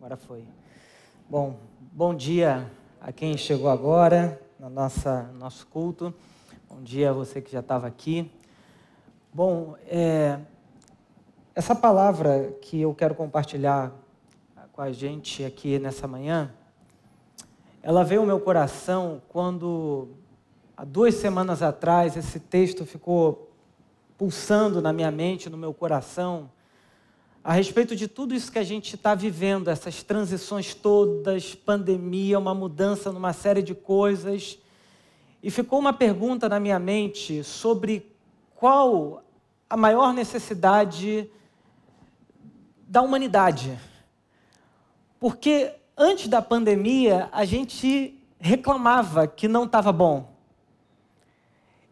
Agora foi. Bom, bom dia a quem chegou agora no nossa, nosso culto. Bom dia a você que já estava aqui. Bom, é, essa palavra que eu quero compartilhar com a gente aqui nessa manhã, ela veio ao meu coração quando, há duas semanas atrás, esse texto ficou pulsando na minha mente, no meu coração a respeito de tudo isso que a gente está vivendo, essas transições todas, pandemia, uma mudança numa série de coisas. E ficou uma pergunta na minha mente sobre qual a maior necessidade da humanidade. Porque antes da pandemia, a gente reclamava que não estava bom.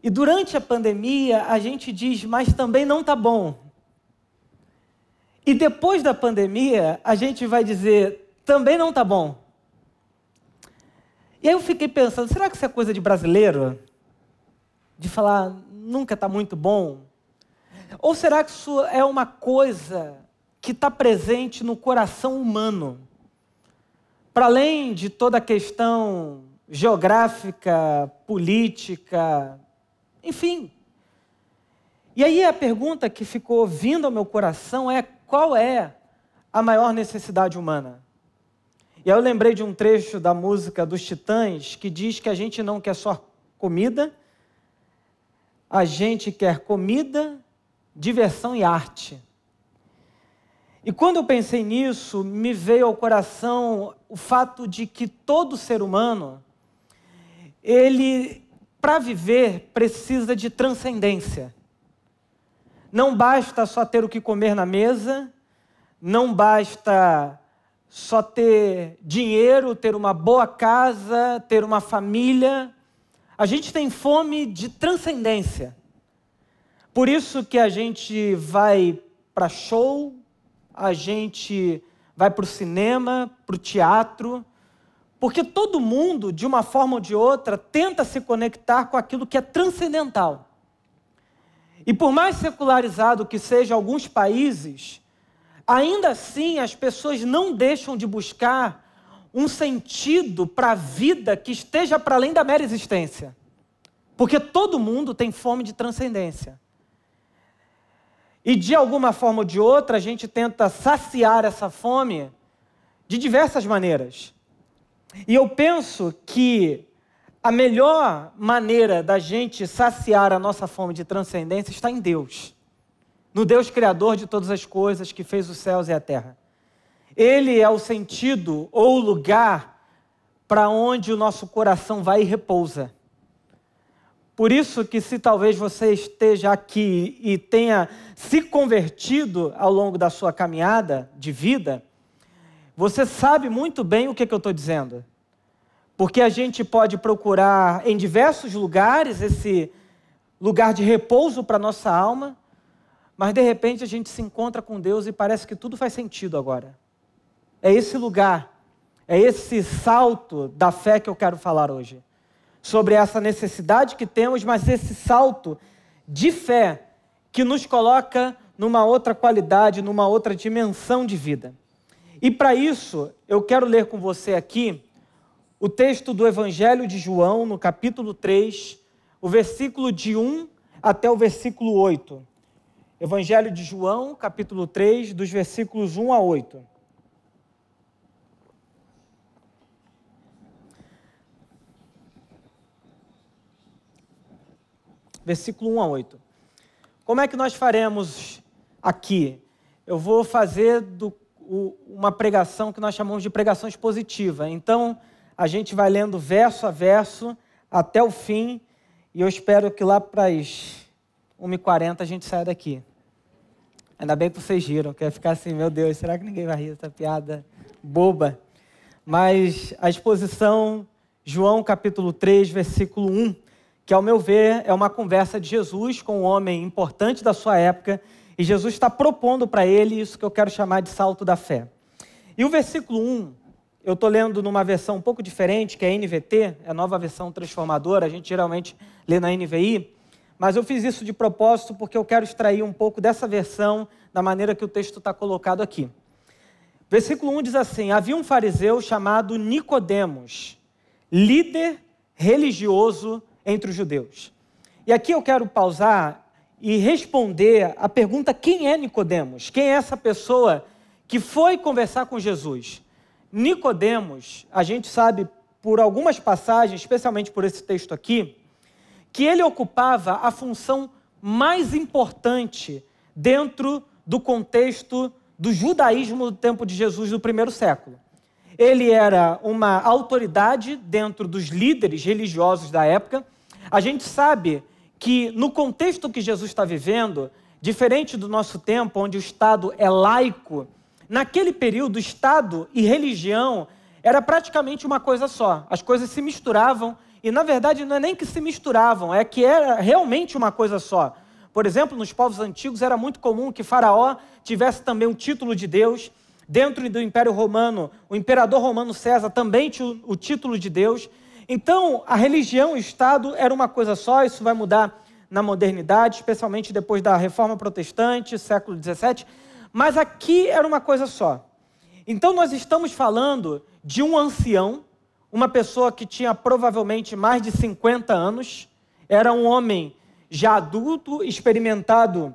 E durante a pandemia, a gente diz, mas também não está bom. E depois da pandemia, a gente vai dizer, também não está bom. E aí eu fiquei pensando, será que isso é coisa de brasileiro? De falar, nunca está muito bom? Ou será que isso é uma coisa que está presente no coração humano? Para além de toda a questão geográfica, política, enfim. E aí a pergunta que ficou vindo ao meu coração é qual é a maior necessidade humana? E aí eu lembrei de um trecho da música dos Titãs que diz que a gente não quer só comida, a gente quer comida, diversão e arte. E quando eu pensei nisso, me veio ao coração o fato de que todo ser humano, ele, para viver, precisa de transcendência. Não basta só ter o que comer na mesa, não basta só ter dinheiro, ter uma boa casa, ter uma família. A gente tem fome de transcendência. Por isso que a gente vai para show, a gente vai para o cinema, para o teatro, porque todo mundo, de uma forma ou de outra, tenta se conectar com aquilo que é transcendental. E por mais secularizado que seja alguns países, ainda assim as pessoas não deixam de buscar um sentido para a vida que esteja para além da mera existência. Porque todo mundo tem fome de transcendência. E de alguma forma ou de outra, a gente tenta saciar essa fome de diversas maneiras. E eu penso que a melhor maneira da gente saciar a nossa fome de transcendência está em Deus. No Deus Criador de todas as coisas, que fez os céus e a terra. Ele é o sentido ou o lugar para onde o nosso coração vai e repousa. Por isso que se talvez você esteja aqui e tenha se convertido ao longo da sua caminhada de vida, você sabe muito bem o que, que eu estou dizendo. Porque a gente pode procurar em diversos lugares esse lugar de repouso para nossa alma, mas de repente a gente se encontra com Deus e parece que tudo faz sentido agora. É esse lugar, é esse salto da fé que eu quero falar hoje. Sobre essa necessidade que temos, mas esse salto de fé que nos coloca numa outra qualidade, numa outra dimensão de vida. E para isso, eu quero ler com você aqui o texto do Evangelho de João, no capítulo 3, o versículo de 1 até o versículo 8. Evangelho de João, capítulo 3, dos versículos 1 a 8. Versículo 1 a 8. Como é que nós faremos aqui? Eu vou fazer do, o, uma pregação que nós chamamos de pregação expositiva. Então, a gente vai lendo verso a verso até o fim, e eu espero que lá para as 1h40 a gente saia daqui. Ainda bem que vocês riram, que ia ficar assim, meu Deus, será que ninguém vai rir dessa piada boba? Mas a exposição, João capítulo 3, versículo 1, que ao meu ver é uma conversa de Jesus com um homem importante da sua época, e Jesus está propondo para ele isso que eu quero chamar de salto da fé. E o versículo 1 eu estou lendo numa versão um pouco diferente, que é a NVT, é a nova versão transformadora, a gente geralmente lê na NVI, mas eu fiz isso de propósito porque eu quero extrair um pouco dessa versão da maneira que o texto está colocado aqui. Versículo 1 diz assim: Havia um fariseu chamado Nicodemos, líder religioso entre os judeus. E aqui eu quero pausar e responder a pergunta: quem é Nicodemos? Quem é essa pessoa que foi conversar com Jesus? Nicodemos, a gente sabe por algumas passagens, especialmente por esse texto aqui, que ele ocupava a função mais importante dentro do contexto do judaísmo do tempo de Jesus do primeiro século. Ele era uma autoridade dentro dos líderes religiosos da época. A gente sabe que no contexto que Jesus está vivendo, diferente do nosso tempo, onde o Estado é laico, naquele período, Estado e religião era praticamente uma coisa só. As coisas se misturavam e, na verdade, não é nem que se misturavam, é que era realmente uma coisa só. Por exemplo, nos povos antigos era muito comum que Faraó tivesse também um título de Deus. Dentro do Império Romano, o imperador romano César também tinha o título de Deus. Então, a religião e o Estado era uma coisa só, isso vai mudar na modernidade, especialmente depois da Reforma Protestante, século XVII. Mas aqui era uma coisa só. Então, nós estamos falando de um ancião, uma pessoa que tinha provavelmente mais de 50 anos, era um homem já adulto, experimentado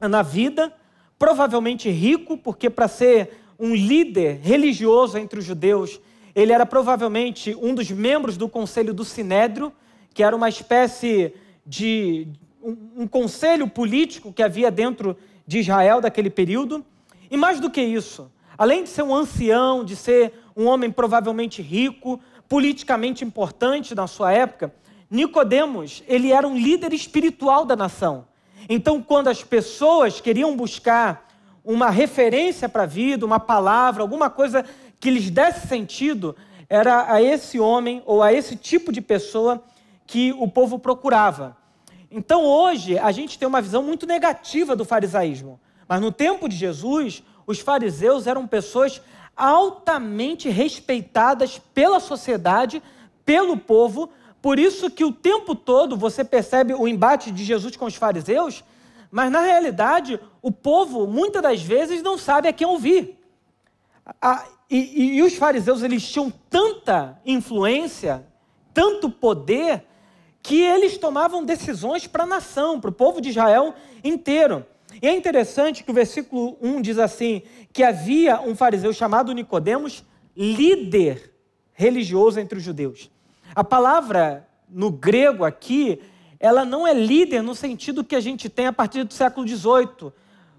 na vida, provavelmente rico, porque para ser um líder religioso entre os judeus, ele era provavelmente um dos membros do conselho do Sinédrio, que era uma espécie de um, um conselho político que havia dentro de Israel daquele período. E mais do que isso, além de ser um ancião, de ser um homem provavelmente rico, politicamente importante na sua época, Nicodemos, ele era um líder espiritual da nação. Então, quando as pessoas queriam buscar uma referência para a vida, uma palavra, alguma coisa que lhes desse sentido, era a esse homem ou a esse tipo de pessoa que o povo procurava. Então, hoje, a gente tem uma visão muito negativa do farisaísmo. Mas no tempo de Jesus, os fariseus eram pessoas altamente respeitadas pela sociedade, pelo povo, por isso que o tempo todo você percebe o embate de Jesus com os fariseus, mas na realidade o povo muitas das vezes não sabe a quem ouvir. e, e, e os fariseus eles tinham tanta influência, tanto poder, que eles tomavam decisões para a nação, para o povo de Israel inteiro. E é interessante que o versículo 1 diz assim: que havia um fariseu chamado Nicodemos, líder religioso entre os judeus. A palavra no grego aqui, ela não é líder no sentido que a gente tem a partir do século XVIII,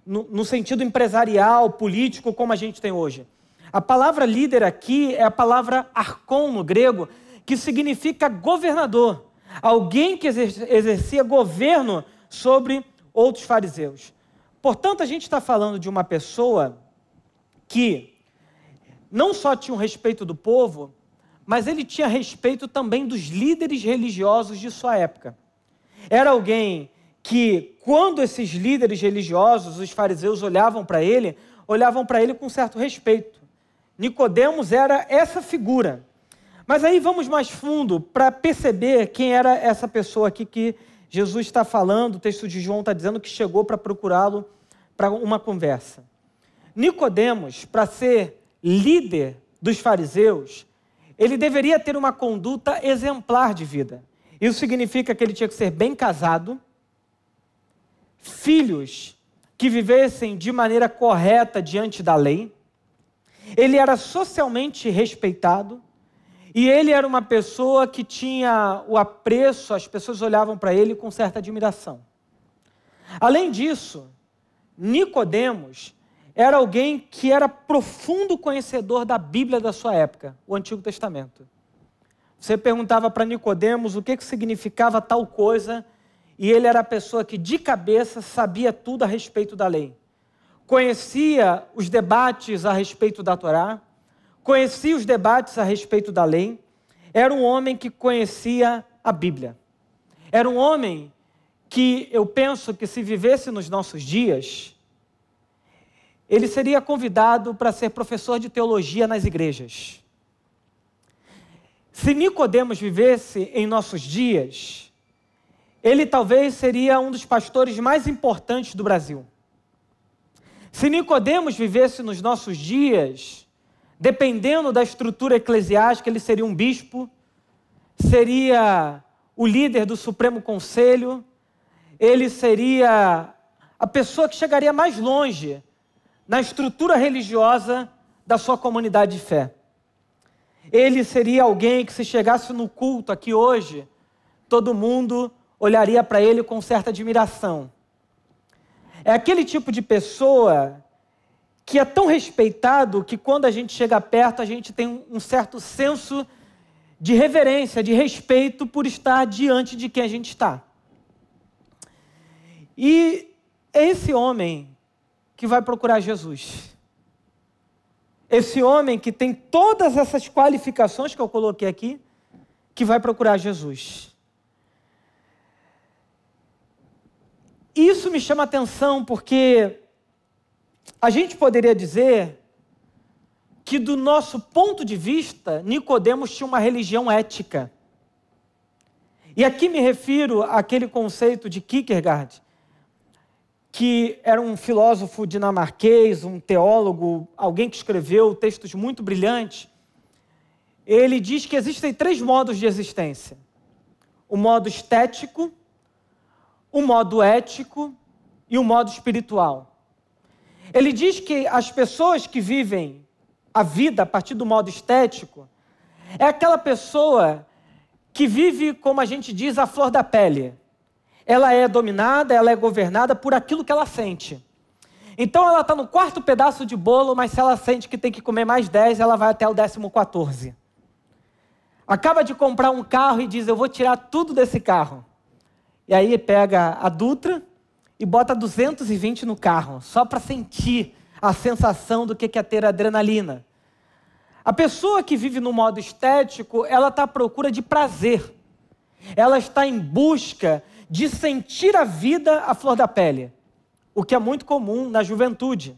no, no sentido empresarial, político, como a gente tem hoje. A palavra líder aqui é a palavra arcon no grego, que significa governador, alguém que exercia governo sobre outros fariseus. Portanto, a gente está falando de uma pessoa que não só tinha um respeito do povo, mas ele tinha respeito também dos líderes religiosos de sua época. Era alguém que, quando esses líderes religiosos, os fariseus, olhavam para ele, olhavam para ele com certo respeito. Nicodemos era essa figura. Mas aí vamos mais fundo para perceber quem era essa pessoa aqui que Jesus está falando, o texto de João está dizendo que chegou para procurá-lo para uma conversa. Nicodemos, para ser líder dos fariseus, ele deveria ter uma conduta exemplar de vida. Isso significa que ele tinha que ser bem casado, filhos que vivessem de maneira correta diante da lei. Ele era socialmente respeitado e ele era uma pessoa que tinha o apreço, as pessoas olhavam para ele com certa admiração. Além disso, Nicodemos era alguém que era profundo conhecedor da Bíblia da sua época, o Antigo Testamento. Você perguntava para Nicodemos o que, que significava tal coisa, e ele era a pessoa que de cabeça sabia tudo a respeito da lei. Conhecia os debates a respeito da Torá, conhecia os debates a respeito da lei, era um homem que conhecia a Bíblia. Era um homem que eu penso que se vivesse nos nossos dias, ele seria convidado para ser professor de teologia nas igrejas. Se Nicodemos vivesse em nossos dias, ele talvez seria um dos pastores mais importantes do Brasil. Se Nicodemos vivesse nos nossos dias, dependendo da estrutura eclesiástica, ele seria um bispo, seria o líder do Supremo Conselho, ele seria a pessoa que chegaria mais longe na estrutura religiosa da sua comunidade de fé. Ele seria alguém que, se chegasse no culto aqui hoje, todo mundo olharia para ele com certa admiração. É aquele tipo de pessoa que é tão respeitado que quando a gente chega perto, a gente tem um certo senso de reverência, de respeito por estar diante de quem a gente está. E é esse homem que vai procurar Jesus. Esse homem que tem todas essas qualificações que eu coloquei aqui, que vai procurar Jesus. Isso me chama atenção porque a gente poderia dizer que do nosso ponto de vista, Nicodemos tinha uma religião ética. E aqui me refiro àquele conceito de Kierkegaard, que era um filósofo dinamarquês, um teólogo, alguém que escreveu textos muito brilhantes. Ele diz que existem três modos de existência: o modo estético, o modo ético e o modo espiritual. Ele diz que as pessoas que vivem a vida a partir do modo estético é aquela pessoa que vive, como a gente diz, a flor da pele. Ela é dominada, ela é governada por aquilo que ela sente. Então ela está no quarto pedaço de bolo, mas se ela sente que tem que comer mais dez, ela vai até o décimo 14. Acaba de comprar um carro e diz: Eu vou tirar tudo desse carro. E aí pega a Dutra e bota 220 no carro, só para sentir a sensação do que é ter adrenalina. A pessoa que vive no modo estético, ela está à procura de prazer. Ela está em busca de sentir a vida à flor da pele, o que é muito comum na juventude.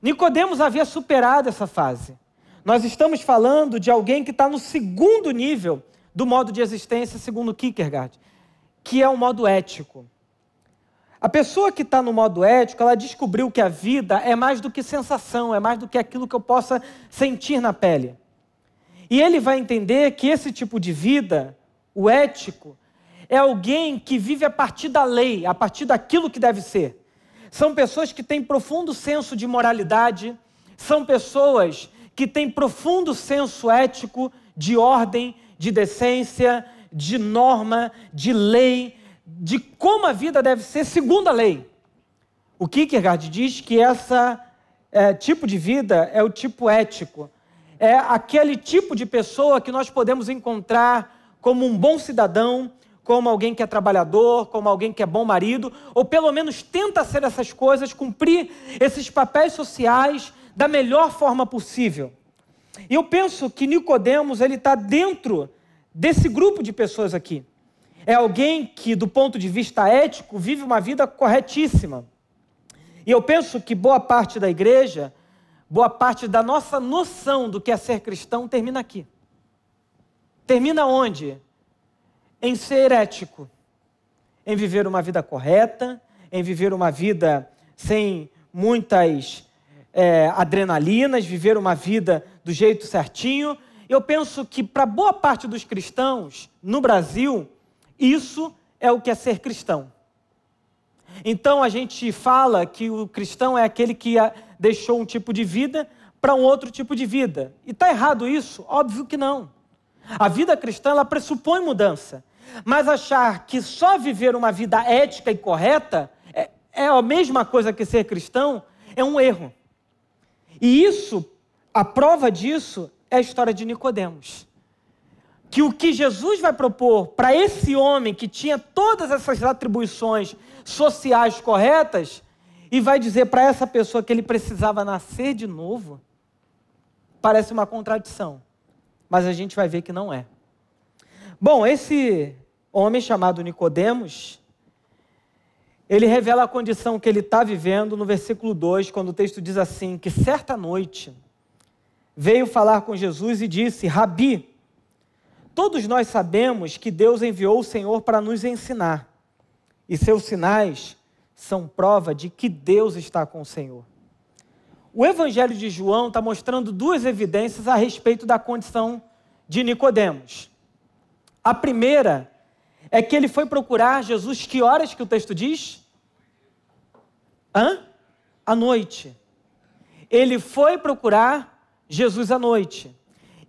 Nicodemos havia superado essa fase. Nós estamos falando de alguém que está no segundo nível do modo de existência, segundo Kierkegaard que é o modo ético. A pessoa que está no modo ético, ela descobriu que a vida é mais do que sensação, é mais do que aquilo que eu possa sentir na pele. E ele vai entender que esse tipo de vida, o ético, é alguém que vive a partir da lei, a partir daquilo que deve ser. São pessoas que têm profundo senso de moralidade, são pessoas que têm profundo senso ético, de ordem, de decência, de norma, de lei, de como a vida deve ser segundo a lei. O Kierkegaard diz que esse é, tipo de vida é o tipo ético. É aquele tipo de pessoa que nós podemos encontrar como um bom cidadão, como alguém que é trabalhador, como alguém que é bom marido, ou pelo menos tenta ser essas coisas, cumprir esses papéis sociais da melhor forma possível. E eu penso que Nicodemos ele está dentro desse grupo de pessoas aqui. É alguém que, do ponto de vista ético, vive uma vida corretíssima. E eu penso que boa parte da igreja, boa parte da nossa noção do que é ser cristão termina aqui. Termina onde? Em ser ético, em viver uma vida correta, em viver uma vida sem muitas é, adrenalinas, viver uma vida do jeito certinho, eu penso que para boa parte dos cristãos no Brasil, isso é o que é ser cristão. Então a gente fala que o cristão é aquele que deixou um tipo de vida para um outro tipo de vida. E está errado isso? Óbvio que não. A vida cristã ela pressupõe mudança. Mas achar que só viver uma vida ética e correta é, é a mesma coisa que ser cristão é um erro. E isso, a prova disso é a história de Nicodemos. Que o que Jesus vai propor para esse homem que tinha todas essas atribuições sociais corretas e vai dizer para essa pessoa que ele precisava nascer de novo, parece uma contradição, mas a gente vai ver que não é. Bom, esse homem chamado Nicodemos, ele revela a condição que ele está vivendo no versículo 2, quando o texto diz assim: que certa noite veio falar com Jesus e disse: Rabi, todos nós sabemos que Deus enviou o Senhor para nos ensinar, e seus sinais são prova de que Deus está com o Senhor. o Evangelho de João está mostrando duas evidências a respeito da condição de Nicodemos. A primeira é que ele foi procurar Jesus que horas que o texto diz? Hã? À noite. Ele foi procurar Jesus à noite.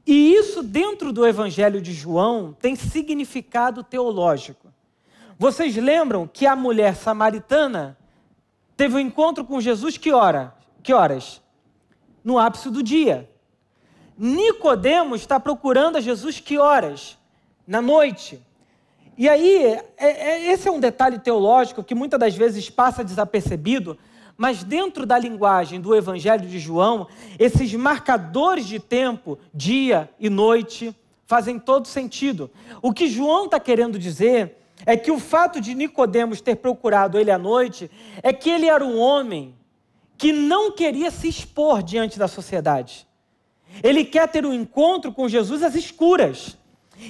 E isso dentro do Evangelho de João tem significado teológico. Vocês lembram que a mulher samaritana teve um encontro com Jesus que hora? Que horas? No ápice do dia. Nicodemos está procurando a Jesus que horas? Na noite. E aí, é, é, esse é um detalhe teológico que muitas das vezes passa desapercebido, mas dentro da linguagem do Evangelho de João, esses marcadores de tempo, dia e noite, fazem todo sentido. O que João está querendo dizer é que o fato de Nicodemos ter procurado ele à noite é que ele era um homem que não queria se expor diante da sociedade. Ele quer ter um encontro com Jesus às escuras.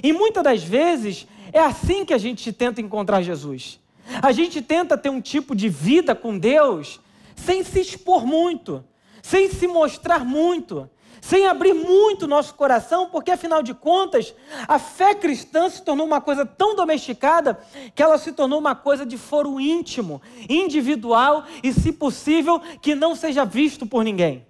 E muitas das vezes é assim que a gente tenta encontrar Jesus. A gente tenta ter um tipo de vida com Deus sem se expor muito, sem se mostrar muito, sem abrir muito nosso coração, porque afinal de contas, a fé cristã se tornou uma coisa tão domesticada que ela se tornou uma coisa de foro íntimo, individual e, se possível, que não seja visto por ninguém.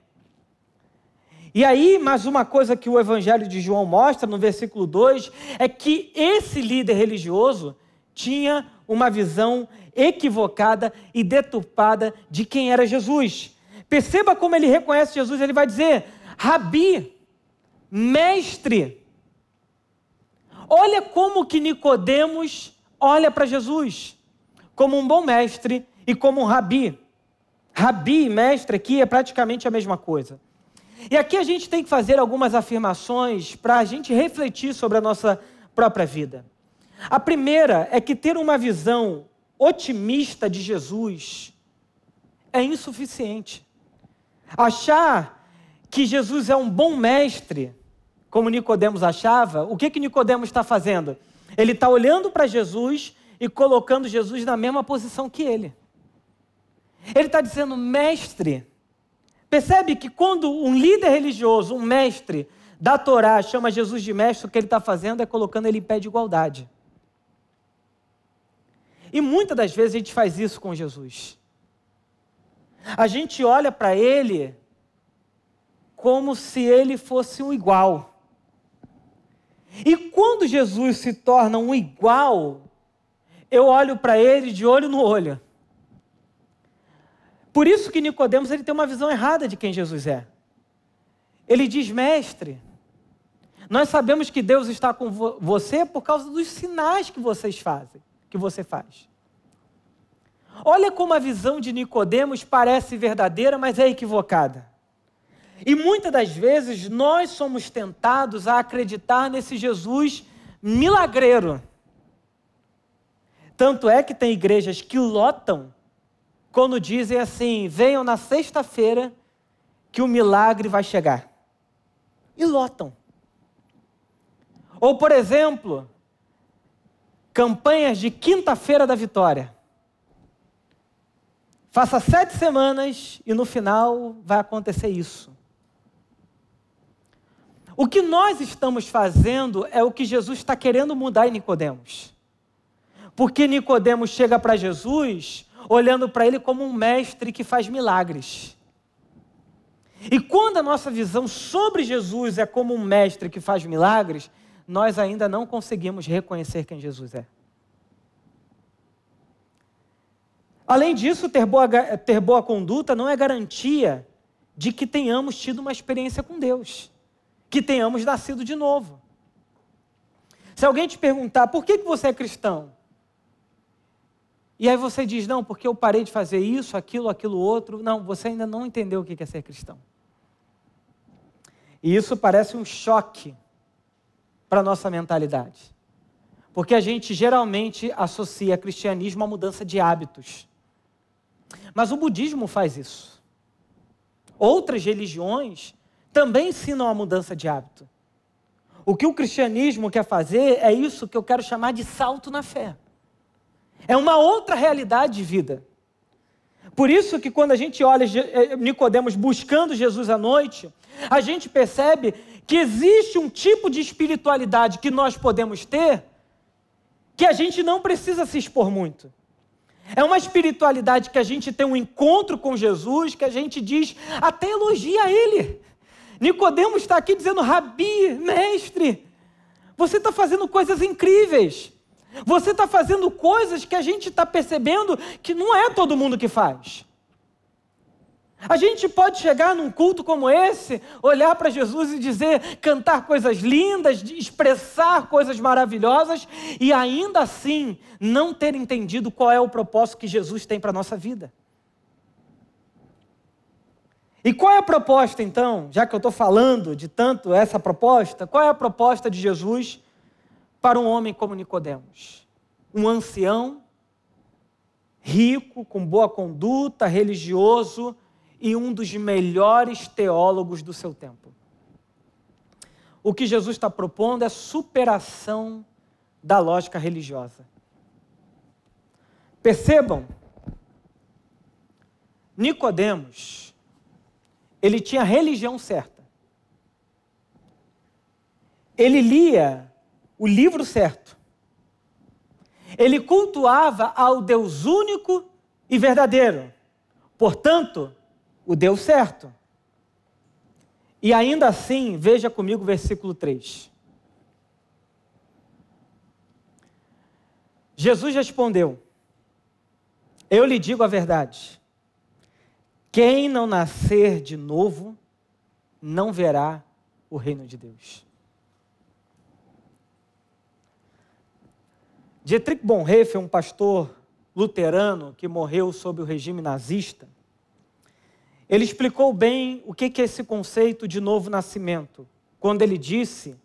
E aí, mais uma coisa que o Evangelho de João mostra no versículo 2 é que esse líder religioso tinha uma visão equivocada e deturpada de quem era Jesus. Perceba como ele reconhece Jesus, ele vai dizer: Rabi, mestre. Olha como que Nicodemos olha para Jesus, como um bom mestre e como um rabi. Rabi e mestre aqui é praticamente a mesma coisa. E aqui a gente tem que fazer algumas afirmações para a gente refletir sobre a nossa própria vida. A primeira é que ter uma visão otimista de Jesus é insuficiente. Achar que Jesus é um bom mestre, como Nicodemos achava, o que que Nicodemos está fazendo? Ele está olhando para Jesus e colocando Jesus na mesma posição que ele. Ele está dizendo, mestre. Percebe que quando um líder religioso, um mestre da Torá, chama Jesus de mestre, o que ele está fazendo é colocando ele em pé de igualdade. E muitas das vezes a gente faz isso com Jesus. A gente olha para ele como se ele fosse um igual. E quando Jesus se torna um igual, eu olho para ele de olho no olho. Por isso que Nicodemos ele tem uma visão errada de quem Jesus é. Ele diz: "Mestre, nós sabemos que Deus está com você por causa dos sinais que vocês fazem, que você faz. Olha como a visão de Nicodemos parece verdadeira, mas é equivocada. E muitas das vezes nós somos tentados a acreditar nesse Jesus milagreiro. Tanto é que tem igrejas que lotam quando dizem assim: venham na sexta-feira que o milagre vai chegar. E lotam. Ou, por exemplo, campanhas de quinta-feira da vitória. Faça sete semanas e no final vai acontecer isso. O que nós estamos fazendo é o que Jesus está querendo mudar em Nicodemos. Porque Nicodemos chega para Jesus olhando para ele como um mestre que faz milagres. E quando a nossa visão sobre Jesus é como um mestre que faz milagres, nós ainda não conseguimos reconhecer quem Jesus é. Além disso, ter boa, ter boa conduta não é garantia de que tenhamos tido uma experiência com Deus que tenhamos nascido de novo. Se alguém te perguntar por que você é cristão, e aí você diz, não, porque eu parei de fazer isso, aquilo, aquilo outro. Não, você ainda não entendeu o que é ser cristão. E isso parece um choque para a nossa mentalidade. Porque a gente geralmente associa cristianismo à mudança de hábitos. Mas o budismo faz isso. Outras religiões também ensinam a mudança de hábito. O que o cristianismo quer fazer é isso que eu quero chamar de salto na fé. É uma outra realidade de vida. Por isso que quando a gente olha eh, Nicodemos buscando Jesus à noite, a gente percebe que existe um tipo de espiritualidade que nós podemos ter que a gente não precisa se expor muito. É uma espiritualidade que a gente tem um encontro com Jesus, que a gente diz, até elogia ele. Nicodemos está aqui dizendo, Rabi, mestre, você está fazendo coisas incríveis. Você está fazendo coisas que a gente está percebendo que não é todo mundo que faz. A gente pode chegar num culto como esse, olhar para Jesus e dizer, cantar coisas lindas, expressar coisas maravilhosas e ainda assim não ter entendido qual é o propósito que Jesus tem para a nossa vida. E qual é a proposta então, já que eu estou falando de tanto essa proposta, qual é a proposta de Jesus para um homem como Nicodemos? Um ancião, rico, com boa conduta, religioso, e um dos melhores teólogos do seu tempo. O que Jesus está propondo é superação da lógica religiosa. Percebam, Nicodemos, ele tinha a religião certa. Ele lia o livro certo. Ele cultuava ao Deus único e verdadeiro. Portanto, o deu certo. E ainda assim, veja comigo o versículo 3. Jesus respondeu: Eu lhe digo a verdade. Quem não nascer de novo, não verá o reino de Deus. Dietrich Bonhoeffer, um pastor luterano que morreu sob o regime nazista, ele explicou bem o que é esse conceito de novo nascimento, quando ele disse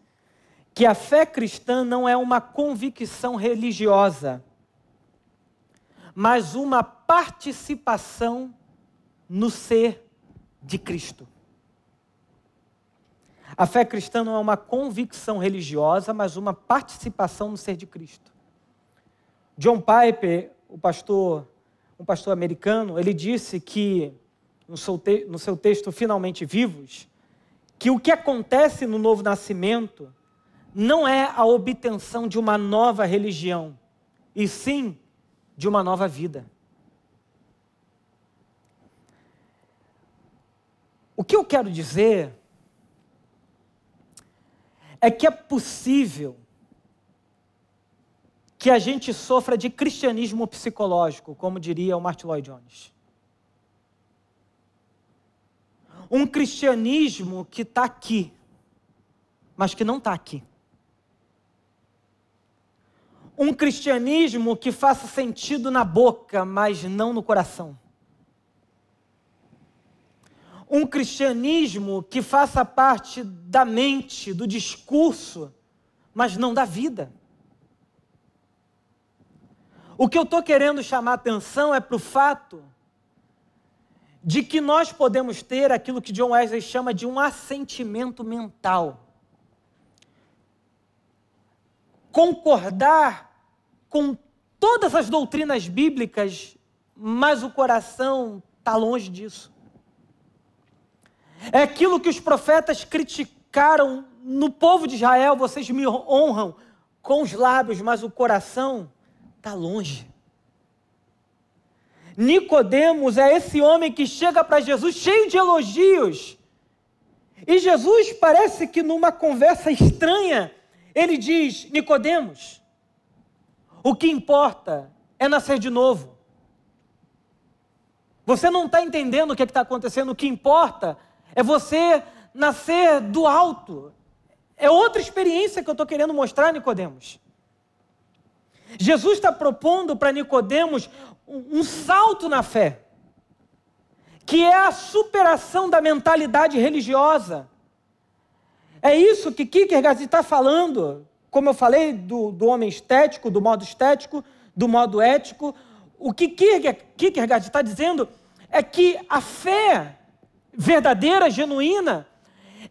que a fé cristã não é uma convicção religiosa, mas uma participação no ser de Cristo. A fé cristã não é uma convicção religiosa, mas uma participação no ser de Cristo. John Piper, o pastor, um pastor americano, ele disse que no seu, te, no seu texto Finalmente Vivos, que o que acontece no novo nascimento não é a obtenção de uma nova religião, e sim de uma nova vida. O que eu quero dizer é que é possível que a gente sofra de cristianismo psicológico, como diria o Martin Lloyd Jones. Um cristianismo que está aqui, mas que não está aqui. Um cristianismo que faça sentido na boca, mas não no coração. Um cristianismo que faça parte da mente, do discurso, mas não da vida. O que eu estou querendo chamar atenção é para o fato de que nós podemos ter aquilo que John Wesley chama de um assentimento mental. Concordar com todas as doutrinas bíblicas, mas o coração está longe disso. É aquilo que os profetas criticaram no povo de Israel: vocês me honram com os lábios, mas o coração está longe. Nicodemos é esse homem que chega para Jesus cheio de elogios. E Jesus parece que numa conversa estranha, ele diz: Nicodemos, o que importa é nascer de novo. Você não está entendendo o que é está acontecendo, o que importa é você nascer do alto. É outra experiência que eu estou querendo mostrar, Nicodemos. Jesus está propondo para Nicodemos um salto na fé, que é a superação da mentalidade religiosa. É isso que Kierkegaard está falando, como eu falei, do, do homem estético, do modo estético, do modo ético. O que Kierkegaard está dizendo é que a fé verdadeira, genuína,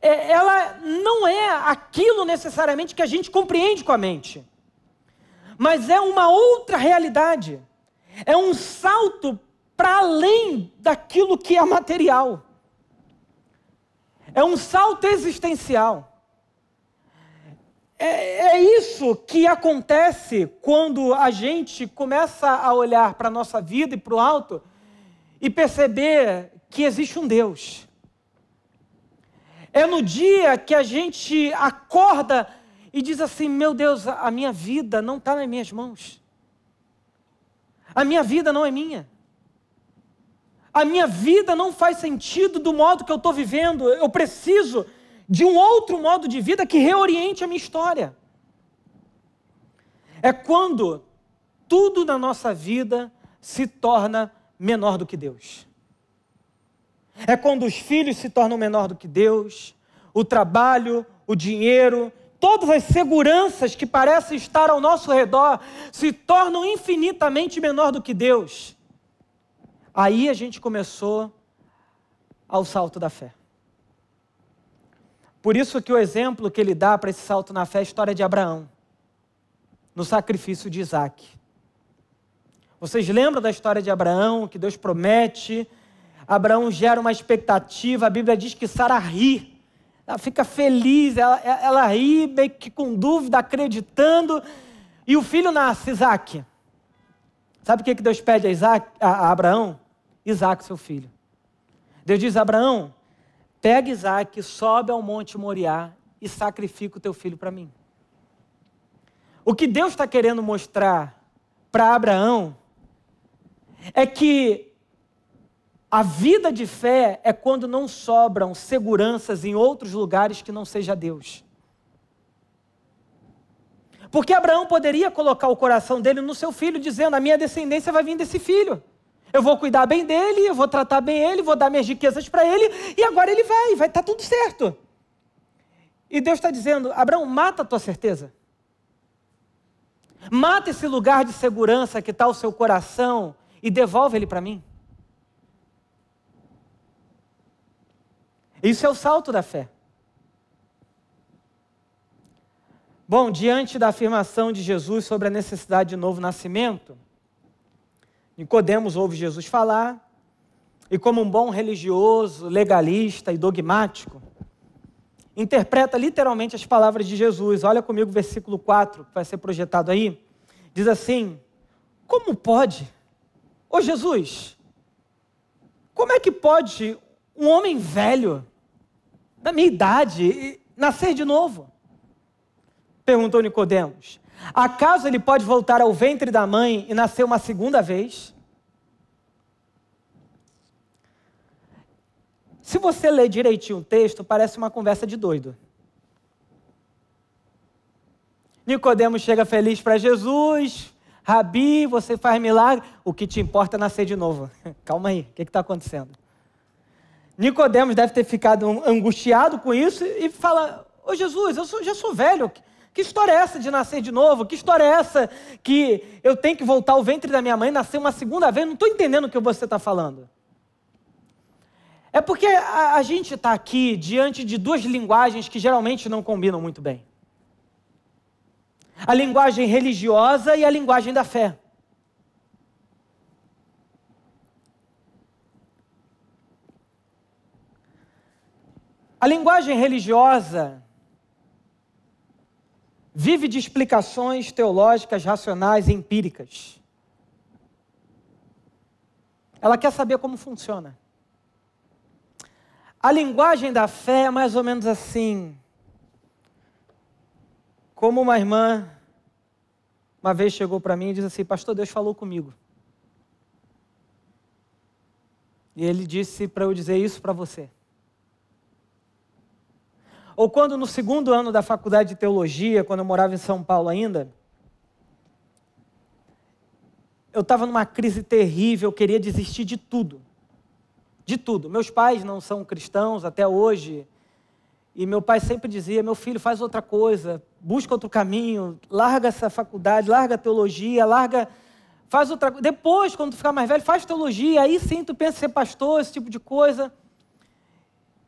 é, ela não é aquilo necessariamente que a gente compreende com a mente, mas é uma outra realidade. É um salto para além daquilo que é material. É um salto existencial. É, é isso que acontece quando a gente começa a olhar para a nossa vida e para o alto e perceber que existe um Deus. É no dia que a gente acorda e diz assim: meu Deus, a minha vida não está nas minhas mãos. A minha vida não é minha. A minha vida não faz sentido do modo que eu estou vivendo. Eu preciso de um outro modo de vida que reoriente a minha história. É quando tudo na nossa vida se torna menor do que Deus. É quando os filhos se tornam menor do que Deus, o trabalho, o dinheiro, todas as seguranças que parecem estar ao nosso redor se tornam infinitamente menor do que Deus. Aí a gente começou ao salto da fé. Por isso que o exemplo que ele dá para esse salto na fé é a história de Abraão, no sacrifício de Isaac. Vocês lembram da história de Abraão, que Deus promete, Abraão gera uma expectativa, a Bíblia diz que Sara ri ela fica feliz, ela, ela ri, meio que com dúvida, acreditando. E o filho nasce, Isaac. Sabe o que Deus pede a, Isaac, a Abraão? Isaac, seu filho. Deus diz Abraão: pega Isaac, sobe ao monte Moriá e sacrifica o teu filho para mim. O que Deus está querendo mostrar para Abraão é que a vida de fé é quando não sobram seguranças em outros lugares que não seja Deus. Porque Abraão poderia colocar o coração dele no seu filho, dizendo: A minha descendência vai vir desse filho. Eu vou cuidar bem dele, eu vou tratar bem ele, vou dar minhas riquezas para ele, e agora ele vai, vai estar tá tudo certo. E Deus está dizendo: Abraão, mata a tua certeza. Mata esse lugar de segurança que está o seu coração e devolve ele para mim. Isso é o salto da fé. Bom, diante da afirmação de Jesus sobre a necessidade de novo nascimento, Nicodemos ouve Jesus falar, e como um bom religioso, legalista e dogmático, interpreta literalmente as palavras de Jesus. Olha comigo o versículo 4, que vai ser projetado aí. Diz assim: Como pode? Ô Jesus, como é que pode um homem velho da minha idade, nascer de novo? Perguntou Nicodemos. Acaso ele pode voltar ao ventre da mãe e nascer uma segunda vez? Se você ler direitinho o texto, parece uma conversa de doido. Nicodemos chega feliz para Jesus. Rabi, você faz milagre. O que te importa é nascer de novo. Calma aí, o que está acontecendo? Nicodemos deve ter ficado angustiado com isso e fala: Ô Jesus, eu sou, já sou velho. Que história é essa de nascer de novo? Que história é essa que eu tenho que voltar ao ventre da minha mãe e nascer uma segunda vez? Não estou entendendo o que você está falando. É porque a, a gente está aqui diante de duas linguagens que geralmente não combinam muito bem: a linguagem religiosa e a linguagem da fé. A linguagem religiosa vive de explicações teológicas, racionais e empíricas. Ela quer saber como funciona. A linguagem da fé é mais ou menos assim. Como uma irmã uma vez chegou para mim e disse assim: Pastor, Deus falou comigo. E ele disse para eu dizer isso para você. Ou quando no segundo ano da faculdade de teologia, quando eu morava em São Paulo ainda, eu estava numa crise terrível, eu queria desistir de tudo. De tudo. Meus pais não são cristãos até hoje. E meu pai sempre dizia: meu filho, faz outra coisa, busca outro caminho, larga essa faculdade, larga a teologia, larga. Faz outra Depois, quando tu ficar mais velho, faz teologia, aí sim tu pensa em ser pastor, esse tipo de coisa.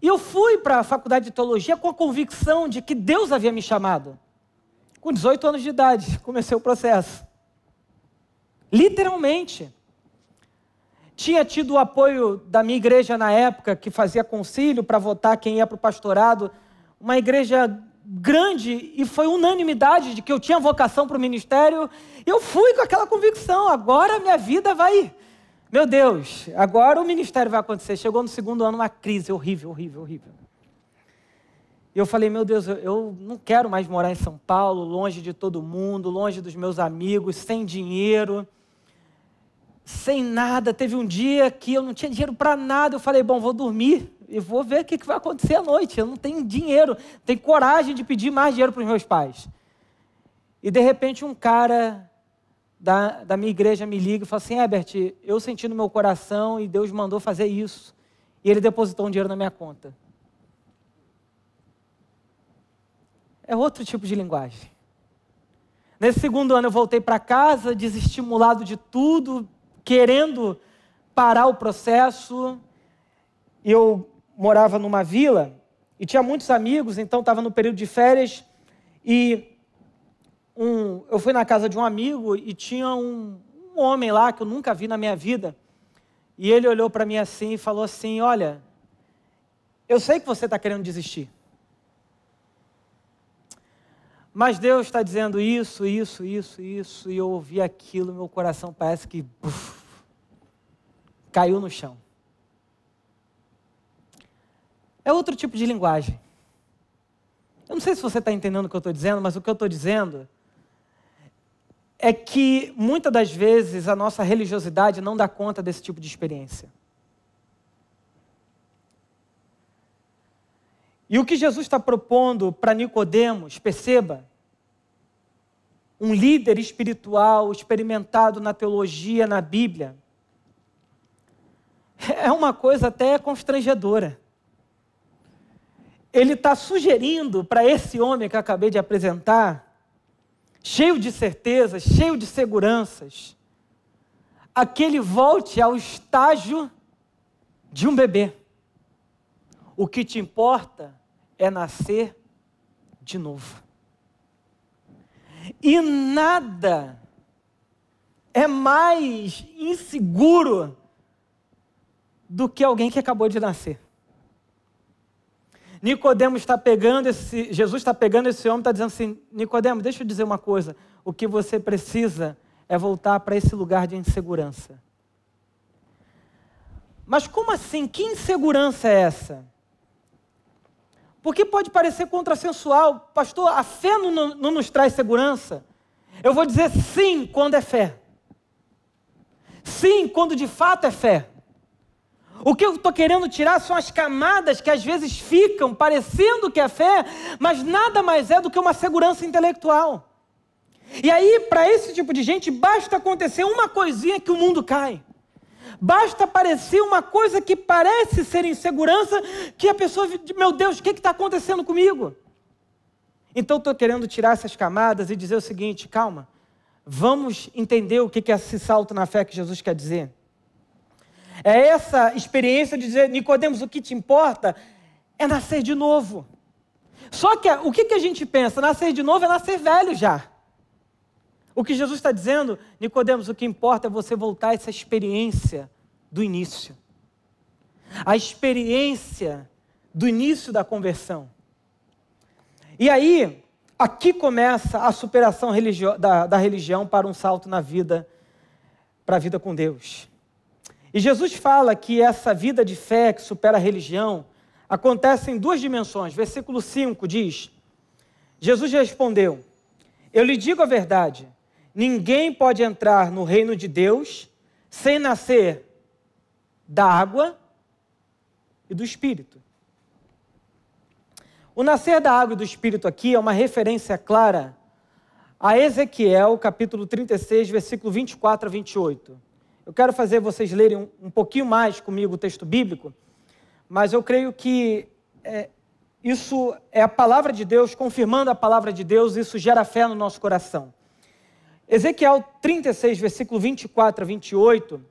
E eu fui para a faculdade de teologia com a convicção de que Deus havia me chamado. Com 18 anos de idade, comecei o processo. Literalmente. tinha tido o apoio da minha igreja na época, que fazia concílio para votar quem ia para o pastorado, uma igreja grande e foi unanimidade de que eu tinha vocação para o ministério. Eu fui com aquela convicção: agora minha vida vai. Meu Deus, agora o ministério vai acontecer. Chegou no segundo ano uma crise horrível, horrível, horrível. E eu falei: meu Deus, eu não quero mais morar em São Paulo, longe de todo mundo, longe dos meus amigos, sem dinheiro sem nada. Teve um dia que eu não tinha dinheiro para nada. Eu falei, bom, vou dormir e vou ver o que vai acontecer à noite. Eu não tenho dinheiro, tenho coragem de pedir mais dinheiro para os meus pais. E de repente um cara da, da minha igreja me liga e fala assim, Herbert, eu senti no meu coração e Deus mandou fazer isso. E ele depositou um dinheiro na minha conta. É outro tipo de linguagem. Nesse segundo ano eu voltei para casa, desestimulado de tudo, querendo parar o processo. Eu morava numa vila e tinha muitos amigos, então estava no período de férias e um, eu fui na casa de um amigo e tinha um, um homem lá que eu nunca vi na minha vida. E ele olhou para mim assim e falou assim: Olha, eu sei que você está querendo desistir. Mas Deus está dizendo isso, isso, isso, isso, e eu ouvi aquilo, meu coração parece que buf, caiu no chão. É outro tipo de linguagem. Eu não sei se você está entendendo o que eu estou dizendo, mas o que eu estou dizendo é que muitas das vezes a nossa religiosidade não dá conta desse tipo de experiência. E o que Jesus está propondo para Nicodemos, perceba, um líder espiritual experimentado na teologia, na Bíblia, é uma coisa até constrangedora. Ele está sugerindo para esse homem que eu acabei de apresentar, cheio de certezas, cheio de seguranças, a que ele volte ao estágio de um bebê. O que te importa é nascer de novo. E nada é mais inseguro do que alguém que acabou de nascer. Nicodemo está pegando esse, Jesus está pegando esse homem, está dizendo assim, Nicodemo, deixa eu dizer uma coisa, o que você precisa é voltar para esse lugar de insegurança. Mas como assim? Que insegurança é essa? Porque pode parecer contrassensual, pastor, a fé não, não nos traz segurança. Eu vou dizer sim quando é fé. Sim, quando de fato é fé. O que eu estou querendo tirar são as camadas que às vezes ficam parecendo que é fé, mas nada mais é do que uma segurança intelectual. E aí, para esse tipo de gente, basta acontecer uma coisinha que o mundo cai. Basta aparecer uma coisa que parece ser insegurança, que a pessoa, meu Deus, o que está acontecendo comigo? Então estou querendo tirar essas camadas e dizer o seguinte: calma, vamos entender o que é esse salto na fé que Jesus quer dizer. É essa experiência de dizer, Nicodemos, o que te importa é nascer de novo. Só que o que a gente pensa? Nascer de novo é nascer velho já. O que Jesus está dizendo, Nicodemos, o que importa é você voltar a essa experiência do início. A experiência do início da conversão. E aí, aqui começa a superação da, da religião para um salto na vida, para a vida com Deus. E Jesus fala que essa vida de fé que supera a religião acontece em duas dimensões. Versículo 5 diz: Jesus respondeu: Eu lhe digo a verdade Ninguém pode entrar no reino de Deus sem nascer da água e do espírito. O nascer da água e do espírito aqui é uma referência clara a Ezequiel, capítulo 36, versículo 24 a 28. Eu quero fazer vocês lerem um, um pouquinho mais comigo o texto bíblico, mas eu creio que é, isso é a palavra de Deus, confirmando a palavra de Deus, isso gera fé no nosso coração. Ezequiel 36, versículo 24 a 28,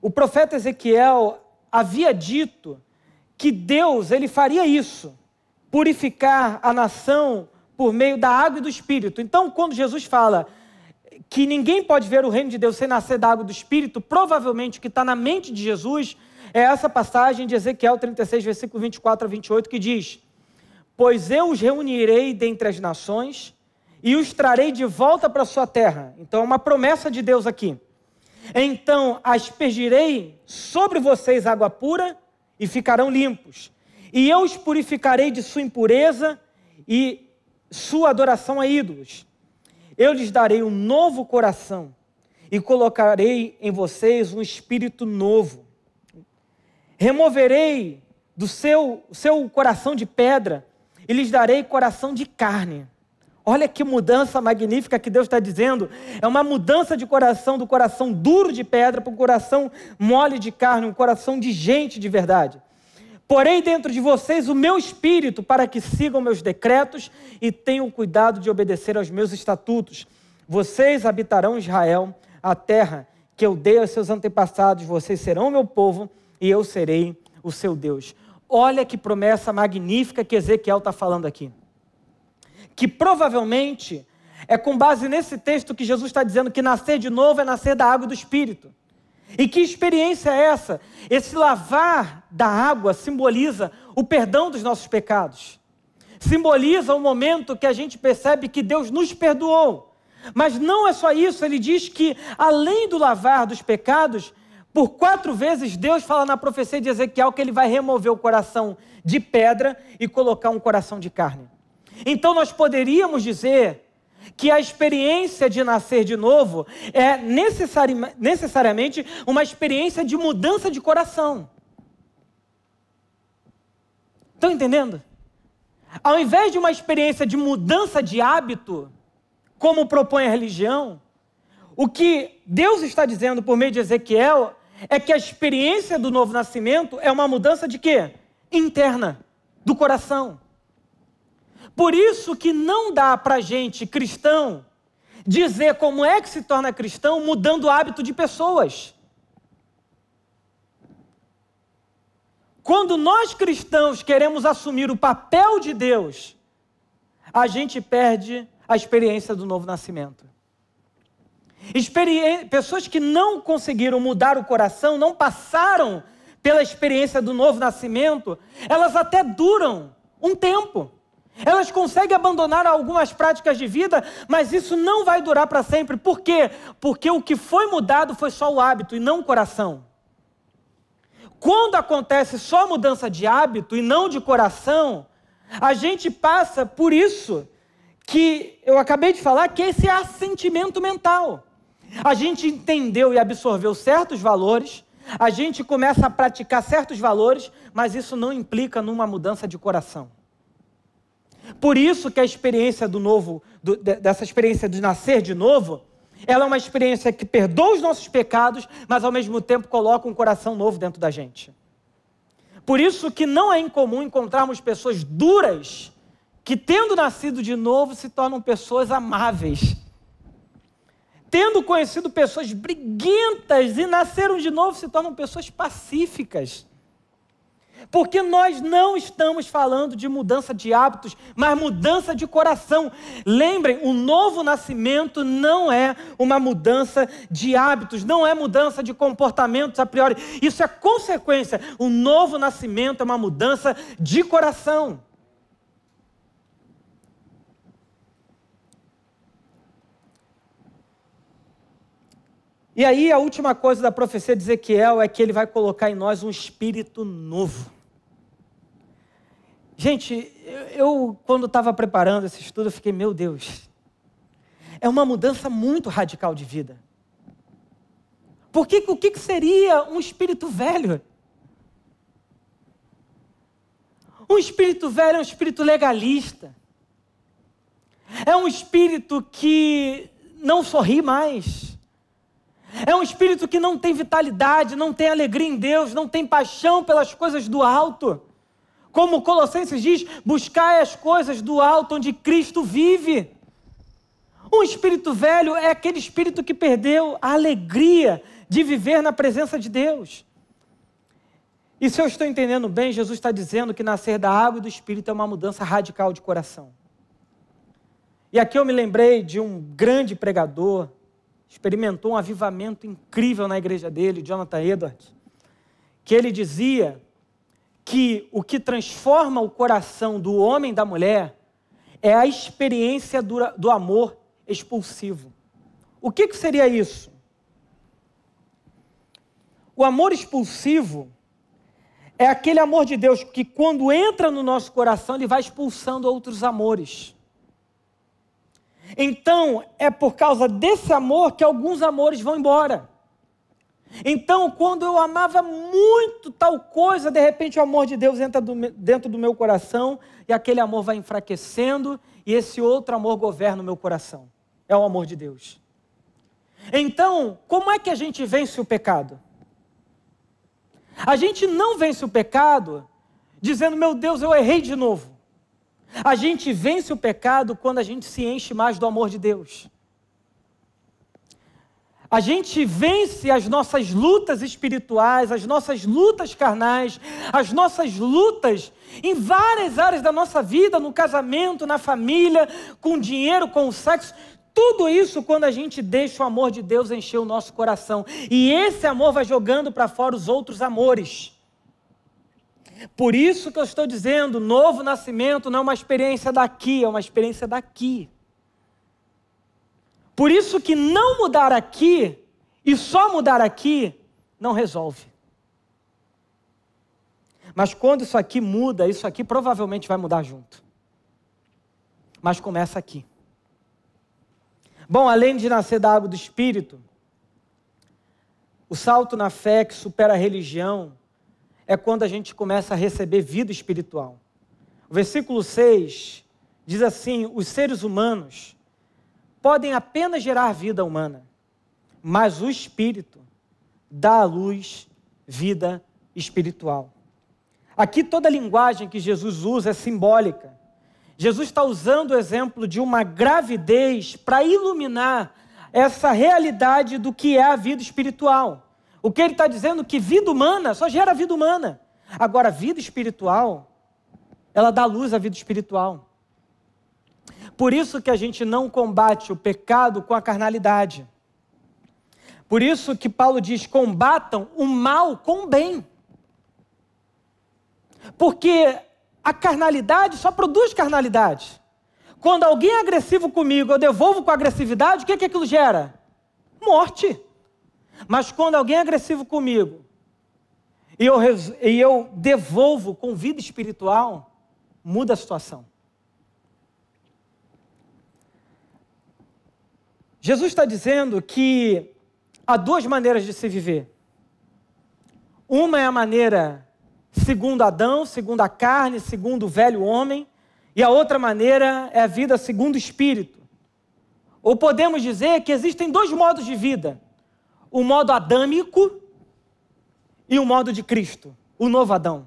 o profeta Ezequiel havia dito que Deus ele faria isso, purificar a nação por meio da água e do espírito. Então, quando Jesus fala, que ninguém pode ver o reino de Deus sem nascer da água do Espírito, provavelmente o que está na mente de Jesus é essa passagem de Ezequiel 36, versículo 24 a 28, que diz: Pois eu os reunirei dentre as nações e os trarei de volta para sua terra. Então é uma promessa de Deus aqui. Então aspergirei sobre vocês água pura e ficarão limpos. E eu os purificarei de sua impureza e sua adoração a ídolos. Eu lhes darei um novo coração e colocarei em vocês um espírito novo. Removerei do seu, seu coração de pedra e lhes darei coração de carne. Olha que mudança magnífica que Deus está dizendo. É uma mudança de coração, do coração duro de pedra para o coração mole de carne, um coração de gente de verdade. Porém, dentro de vocês o meu espírito, para que sigam meus decretos e tenham cuidado de obedecer aos meus estatutos. Vocês habitarão Israel, a terra que eu dei aos seus antepassados. Vocês serão meu povo e eu serei o seu Deus. Olha que promessa magnífica que Ezequiel está falando aqui. Que provavelmente é com base nesse texto que Jesus está dizendo que nascer de novo é nascer da água e do Espírito. E que experiência é essa? Esse lavar da água simboliza o perdão dos nossos pecados. Simboliza o momento que a gente percebe que Deus nos perdoou. Mas não é só isso, ele diz que além do lavar dos pecados, por quatro vezes Deus fala na profecia de Ezequiel que ele vai remover o coração de pedra e colocar um coração de carne. Então nós poderíamos dizer que a experiência de nascer de novo é necessari necessariamente uma experiência de mudança de coração. Estão entendendo? Ao invés de uma experiência de mudança de hábito, como propõe a religião, o que Deus está dizendo por meio de Ezequiel é que a experiência do novo nascimento é uma mudança de quê? Interna, do coração. Por isso que não dá para gente cristão dizer como é que se torna cristão mudando o hábito de pessoas. Quando nós cristãos queremos assumir o papel de Deus, a gente perde a experiência do novo nascimento. Experi pessoas que não conseguiram mudar o coração, não passaram pela experiência do novo nascimento, elas até duram um tempo. Elas conseguem abandonar algumas práticas de vida, mas isso não vai durar para sempre. Por quê? Porque o que foi mudado foi só o hábito e não o coração. Quando acontece só mudança de hábito e não de coração, a gente passa por isso que eu acabei de falar, que esse é assentimento mental. A gente entendeu e absorveu certos valores, a gente começa a praticar certos valores, mas isso não implica numa mudança de coração. Por isso que a experiência do novo, do, dessa experiência de nascer de novo, ela é uma experiência que perdoa os nossos pecados, mas ao mesmo tempo coloca um coração novo dentro da gente. Por isso que não é incomum encontrarmos pessoas duras que, tendo nascido de novo, se tornam pessoas amáveis. Tendo conhecido pessoas briguentas e nasceram de novo, se tornam pessoas pacíficas. Porque nós não estamos falando de mudança de hábitos, mas mudança de coração. Lembrem, o novo nascimento não é uma mudança de hábitos, não é mudança de comportamentos a priori. Isso é consequência. O novo nascimento é uma mudança de coração. E aí a última coisa da profecia de Ezequiel é que ele vai colocar em nós um espírito novo. Gente, eu quando estava preparando esse estudo, eu fiquei, meu Deus, é uma mudança muito radical de vida. Porque o que seria um espírito velho? Um espírito velho é um espírito legalista. É um espírito que não sorri mais. É um espírito que não tem vitalidade, não tem alegria em Deus, não tem paixão pelas coisas do alto. Como Colossenses diz, buscai as coisas do alto onde Cristo vive. Um espírito velho é aquele espírito que perdeu a alegria de viver na presença de Deus. E se eu estou entendendo bem, Jesus está dizendo que nascer da água e do espírito é uma mudança radical de coração. E aqui eu me lembrei de um grande pregador experimentou um avivamento incrível na igreja dele, Jonathan Edwards, que ele dizia que o que transforma o coração do homem e da mulher é a experiência do, do amor expulsivo. O que, que seria isso? O amor expulsivo é aquele amor de Deus que, quando entra no nosso coração, ele vai expulsando outros amores. Então, é por causa desse amor que alguns amores vão embora. Então, quando eu amava muito tal coisa, de repente o amor de Deus entra do, dentro do meu coração e aquele amor vai enfraquecendo e esse outro amor governa o meu coração. É o amor de Deus. Então, como é que a gente vence o pecado? A gente não vence o pecado dizendo, meu Deus, eu errei de novo. A gente vence o pecado quando a gente se enche mais do amor de Deus. A gente vence as nossas lutas espirituais, as nossas lutas carnais, as nossas lutas em várias áreas da nossa vida, no casamento, na família, com dinheiro, com o sexo. Tudo isso quando a gente deixa o amor de Deus encher o nosso coração. E esse amor vai jogando para fora os outros amores. Por isso que eu estou dizendo, novo nascimento não é uma experiência daqui, é uma experiência daqui. Por isso que não mudar aqui e só mudar aqui não resolve. Mas quando isso aqui muda, isso aqui provavelmente vai mudar junto. Mas começa aqui. Bom, além de nascer da água do Espírito, o salto na fé que supera a religião é quando a gente começa a receber vida espiritual. O versículo 6 diz assim: os seres humanos podem apenas gerar vida humana, mas o Espírito dá à luz vida espiritual. Aqui toda a linguagem que Jesus usa é simbólica. Jesus está usando o exemplo de uma gravidez para iluminar essa realidade do que é a vida espiritual. O que ele está dizendo é que vida humana só gera vida humana. Agora, vida espiritual, ela dá luz à vida espiritual. Por isso que a gente não combate o pecado com a carnalidade. Por isso que Paulo diz: combatam o mal com o bem. Porque a carnalidade só produz carnalidade. Quando alguém é agressivo comigo, eu devolvo com agressividade, o que, que aquilo gera? Morte. Mas quando alguém é agressivo comigo e eu, e eu devolvo com vida espiritual, muda a situação. Jesus está dizendo que há duas maneiras de se viver. Uma é a maneira segundo Adão, segundo a carne, segundo o velho homem, e a outra maneira é a vida segundo o espírito. Ou podemos dizer que existem dois modos de vida: o modo adâmico e o modo de Cristo, o novo Adão.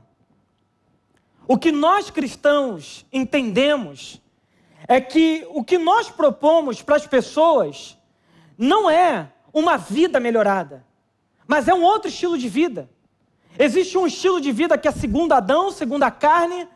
O que nós cristãos entendemos é que o que nós propomos para as pessoas não é uma vida melhorada, mas é um outro estilo de vida. Existe um estilo de vida que é segundo Adão, segundo a carne,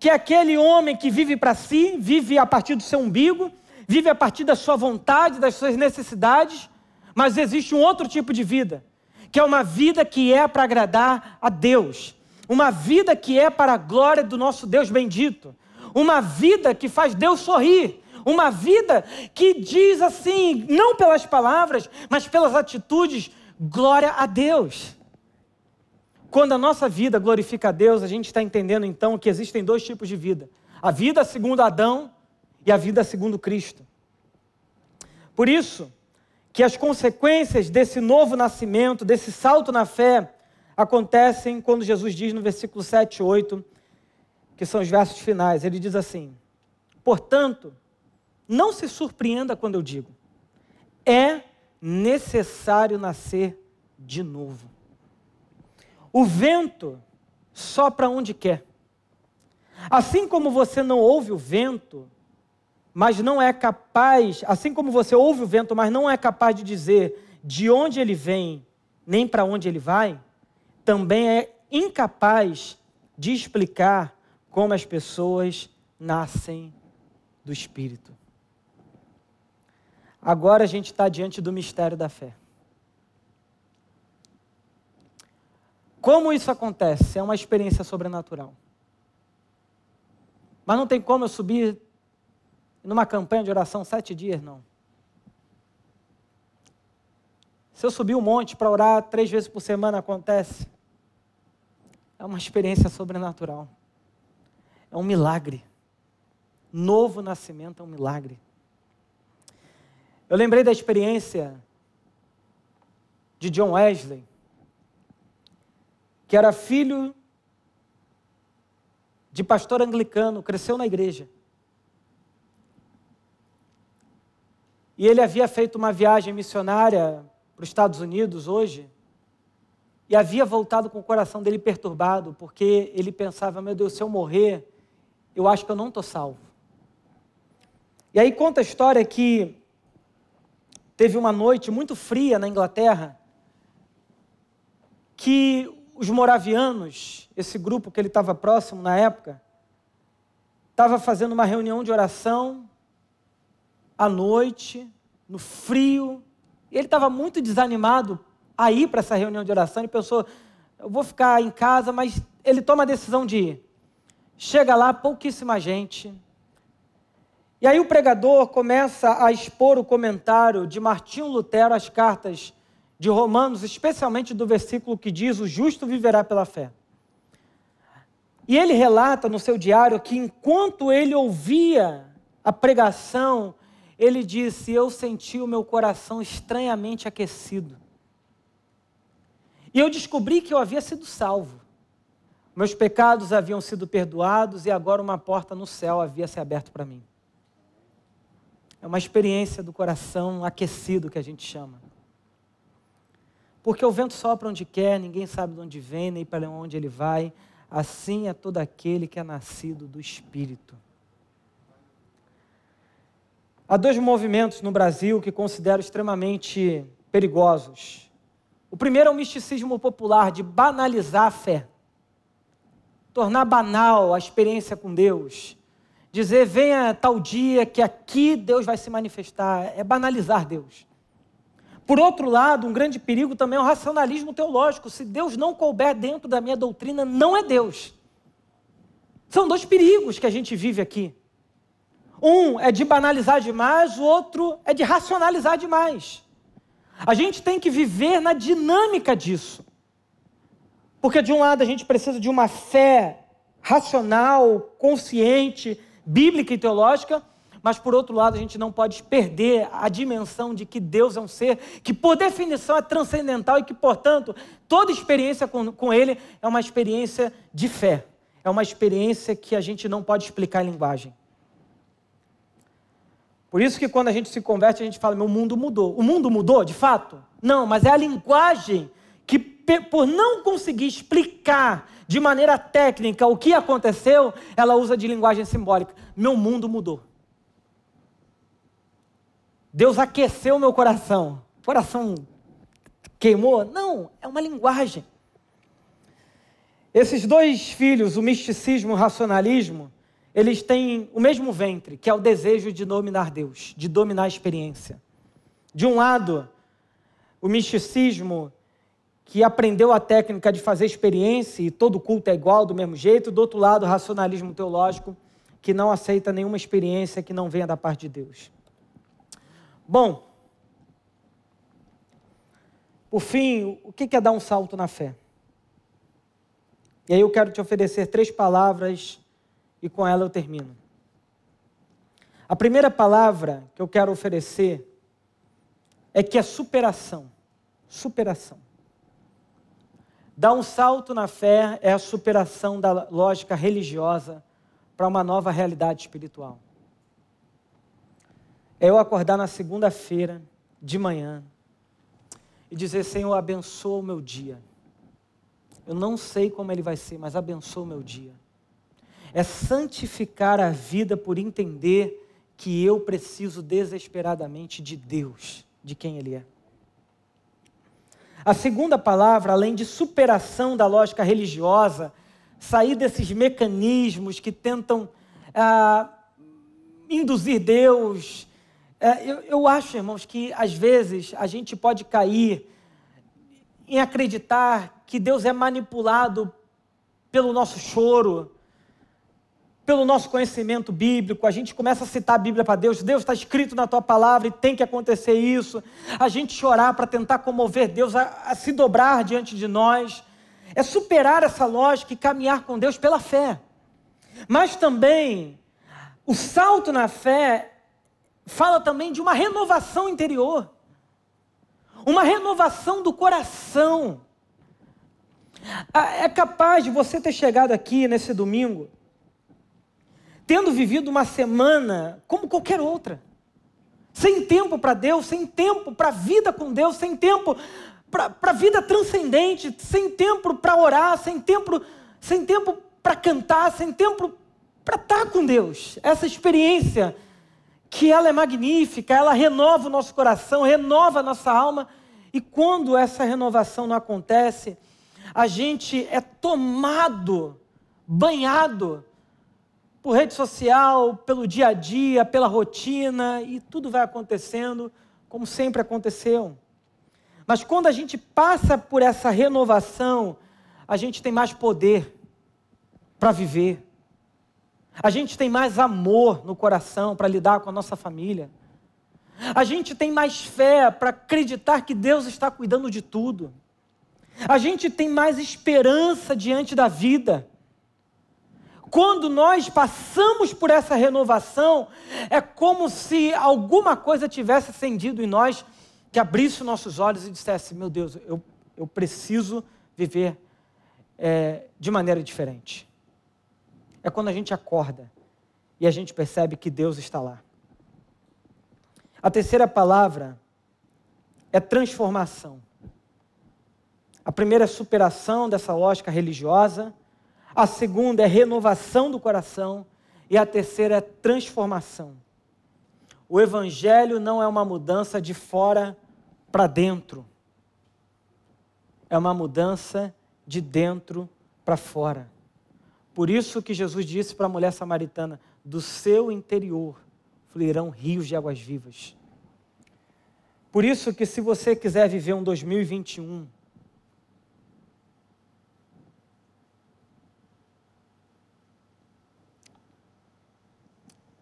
que é aquele homem que vive para si, vive a partir do seu umbigo, vive a partir da sua vontade, das suas necessidades, mas existe um outro tipo de vida, que é uma vida que é para agradar a Deus, uma vida que é para a glória do nosso Deus bendito, uma vida que faz Deus sorrir, uma vida que diz assim, não pelas palavras, mas pelas atitudes, glória a Deus. Quando a nossa vida glorifica a Deus, a gente está entendendo então que existem dois tipos de vida: a vida segundo Adão e a vida segundo Cristo. Por isso, que as consequências desse novo nascimento, desse salto na fé, acontecem quando Jesus diz no versículo 7 e 8, que são os versos finais. Ele diz assim: Portanto, não se surpreenda quando eu digo, é necessário nascer de novo. O vento sopra onde quer. Assim como você não ouve o vento, mas não é capaz, assim como você ouve o vento, mas não é capaz de dizer de onde ele vem, nem para onde ele vai, também é incapaz de explicar como as pessoas nascem do Espírito. Agora a gente está diante do mistério da fé. Como isso acontece? É uma experiência sobrenatural. Mas não tem como eu subir numa campanha de oração sete dias, não. Se eu subir um monte para orar três vezes por semana, acontece. É uma experiência sobrenatural. É um milagre. Novo nascimento é um milagre. Eu lembrei da experiência de John Wesley, que era filho de pastor anglicano, cresceu na igreja. E ele havia feito uma viagem missionária para os Estados Unidos hoje, e havia voltado com o coração dele perturbado, porque ele pensava: meu Deus, se eu morrer, eu acho que eu não estou salvo. E aí conta a história que teve uma noite muito fria na Inglaterra, que os moravianos, esse grupo que ele estava próximo na época, estava fazendo uma reunião de oração à noite, no frio, ele estava muito desanimado a ir para essa reunião de oração. Ele pensou: eu vou ficar em casa, mas ele toma a decisão de ir. Chega lá, pouquíssima gente. E aí o pregador começa a expor o comentário de Martinho Lutero às cartas de Romanos, especialmente do versículo que diz: O justo viverá pela fé. E ele relata no seu diário que enquanto ele ouvia a pregação, ele disse: Eu senti o meu coração estranhamente aquecido. E eu descobri que eu havia sido salvo. Meus pecados haviam sido perdoados e agora uma porta no céu havia se aberto para mim. É uma experiência do coração aquecido que a gente chama. Porque o vento sopra onde quer, ninguém sabe de onde vem, nem para onde ele vai. Assim é todo aquele que é nascido do Espírito. Há dois movimentos no Brasil que considero extremamente perigosos. O primeiro é o misticismo popular, de banalizar a fé, tornar banal a experiência com Deus, dizer venha tal dia que aqui Deus vai se manifestar, é banalizar Deus. Por outro lado, um grande perigo também é o racionalismo teológico. Se Deus não couber dentro da minha doutrina, não é Deus. São dois perigos que a gente vive aqui. Um é de banalizar demais, o outro é de racionalizar demais. A gente tem que viver na dinâmica disso. Porque, de um lado, a gente precisa de uma fé racional, consciente, bíblica e teológica, mas, por outro lado, a gente não pode perder a dimensão de que Deus é um ser que, por definição, é transcendental e que, portanto, toda experiência com, com Ele é uma experiência de fé. É uma experiência que a gente não pode explicar em linguagem. Por isso que quando a gente se converte, a gente fala, meu mundo mudou. O mundo mudou, de fato? Não, mas é a linguagem que, por não conseguir explicar de maneira técnica o que aconteceu, ela usa de linguagem simbólica. Meu mundo mudou. Deus aqueceu meu coração. Coração queimou? Não, é uma linguagem. Esses dois filhos, o misticismo e o racionalismo, eles têm o mesmo ventre, que é o desejo de dominar Deus, de dominar a experiência. De um lado, o misticismo, que aprendeu a técnica de fazer experiência e todo culto é igual, do mesmo jeito. Do outro lado, o racionalismo teológico, que não aceita nenhuma experiência que não venha da parte de Deus. Bom, por fim, o que é dar um salto na fé? E aí eu quero te oferecer três palavras e com ela eu termino. A primeira palavra que eu quero oferecer é que é superação. Superação. Dar um salto na fé é a superação da lógica religiosa para uma nova realidade espiritual. É eu acordar na segunda-feira, de manhã, e dizer: Senhor, abençoa o meu dia. Eu não sei como ele vai ser, mas abençoa o meu dia é santificar a vida por entender que eu preciso desesperadamente de Deus, de quem Ele é. A segunda palavra, além de superação da lógica religiosa, sair desses mecanismos que tentam ah, induzir Deus, É, eu, eu acho, irmãos, que às vezes a gente pode cair em acreditar que Deus é manipulado pelo nosso choro, pelo nosso conhecimento bíblico, a gente começa a citar a Bíblia para Deus, Deus está escrito na tua palavra e tem que acontecer isso, a gente chorar para tentar comover Deus a, a, se dobrar diante de nós, é superar essa lógica e caminhar com Deus pela fé. Mas também, o salto na fé fala também de uma renovação interior, uma renovação do coração. É capaz de você ter chegado aqui nesse domingo tendo vivido uma semana como qualquer outra, sem tempo para Deus, sem tempo para a vida com Deus, sem tempo para a vida transcendente, sem tempo para orar, sem tempo, sem tempo para cantar, sem tempo para estar com Deus. Essa experiência que ela é magnífica, ela renova o nosso coração, renova a nossa alma, e quando essa renovação não acontece, a gente é tomado, banhado por rede social, pelo dia a dia, pela rotina, e tudo vai acontecendo como sempre aconteceu. Mas quando a gente passa por essa renovação, a gente tem mais poder para viver. A gente tem mais amor no coração para lidar com a nossa família. A gente tem mais fé para acreditar que Deus está cuidando de tudo. A gente tem mais esperança diante da vida. Quando nós passamos por essa renovação, é como se alguma coisa tivesse acendido em nós, que abrisse os nossos olhos e dissesse: Meu Deus, eu, eu preciso viver é, de maneira diferente. É quando a gente acorda e a gente percebe que Deus está lá. A terceira palavra é transformação. A primeira é superação dessa lógica religiosa a segunda é renovação do coração. E a terceira é transformação. O Evangelho não é uma mudança de fora para dentro. É uma mudança de dentro para fora. Por isso que Jesus disse para a mulher samaritana: do seu interior fluirão rios de águas vivas. Por isso que se você quiser viver um 2021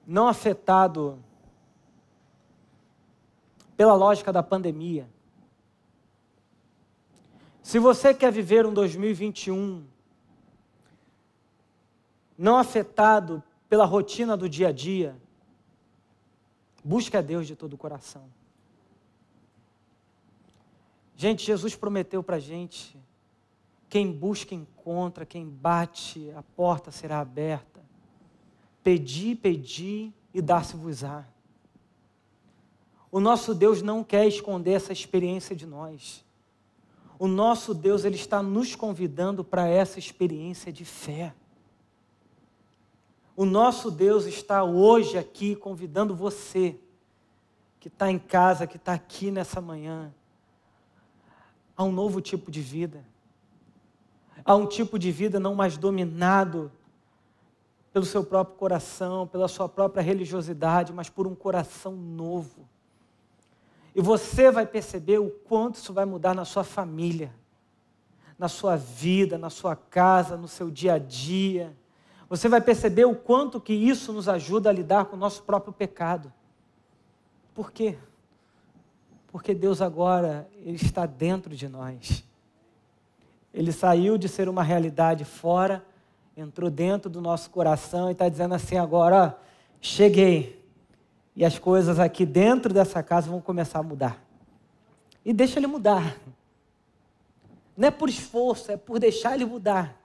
não afetado pela lógica da pandemia. Se você quer viver um 2021 não afetado pela rotina do dia a dia, busque a Deus de todo o coração. Gente, Jesus prometeu para a gente: quem busca, encontra, quem bate, a porta será aberta. Pedi, pedi e dar-se-vos-á. O nosso Deus não quer esconder essa experiência de nós. O nosso Deus ele está nos convidando para essa experiência de fé. O nosso Deus está hoje aqui convidando você, que está em casa, que está aqui nessa manhã, a um novo tipo de vida. A um tipo de vida não mais dominado pelo seu próprio coração, pela sua própria religiosidade, mas por um coração novo. E você vai perceber o quanto isso vai mudar na sua família, na sua vida, na sua casa, no seu dia a dia. Você vai perceber o quanto que isso nos ajuda a lidar com o nosso próprio pecado. Por quê? Porque Deus agora ele está dentro de nós. Ele saiu de ser uma realidade fora entrou dentro do nosso coração e está dizendo assim agora, ó, cheguei. E as coisas aqui dentro dessa casa vão começar a mudar. E deixa ele mudar. Não é por esforço, é por deixar ele mudar.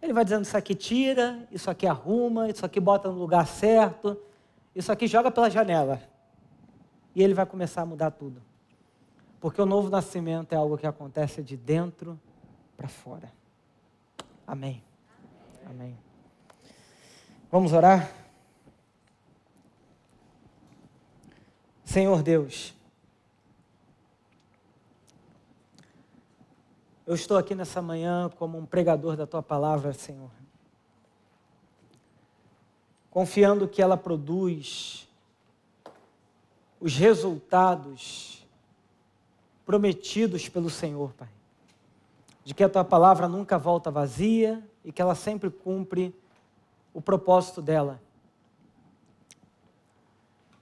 Ele vai dizendo: Isso aqui tira, isso aqui arruma, isso aqui bota no lugar certo, isso aqui joga pela janela. E ele vai começar a mudar tudo. Porque o novo nascimento é algo que acontece de dentro para fora. Amém. Amém. Vamos orar? Senhor Deus, eu estou aqui nessa manhã como um pregador da tua palavra, Senhor. Confiando que ela produz os resultados prometidos pelo Senhor, Pai. De que a tua palavra nunca volta vazia e que ela sempre cumpre o propósito dela.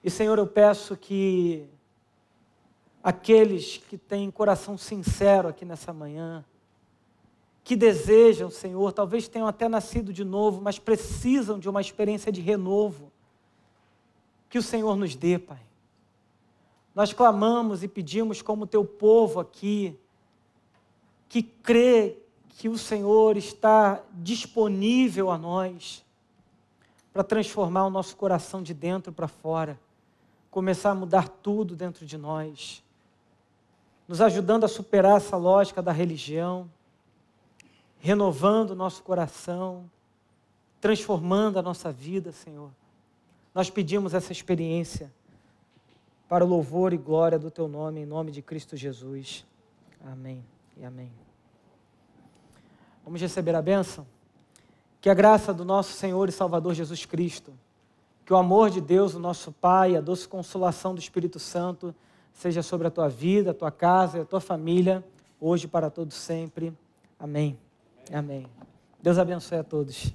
E, Senhor, eu peço que aqueles que têm coração sincero aqui nessa manhã, que desejam, Senhor, talvez tenham até nascido de novo, mas precisam de uma experiência de renovo, que o Senhor nos dê, Pai. Nós clamamos e pedimos, como teu povo aqui, que crê que o Senhor está disponível a nós para transformar o nosso coração de dentro para fora, começar a mudar tudo dentro de nós, nos ajudando a superar essa lógica da religião, renovando o nosso coração, transformando a nossa vida, Senhor. Nós pedimos essa experiência para o louvor e glória do Teu nome, em nome de Cristo Jesus. Amém e amém. Vamos receber a bênção? Que a graça do nosso Senhor e Salvador Jesus Cristo, que o amor de Deus, o nosso Pai, a doce consolação do Espírito Santo, seja sobre a tua vida, a tua casa e a tua família, hoje para todos sempre. Amém. Amém. Deus abençoe a todos.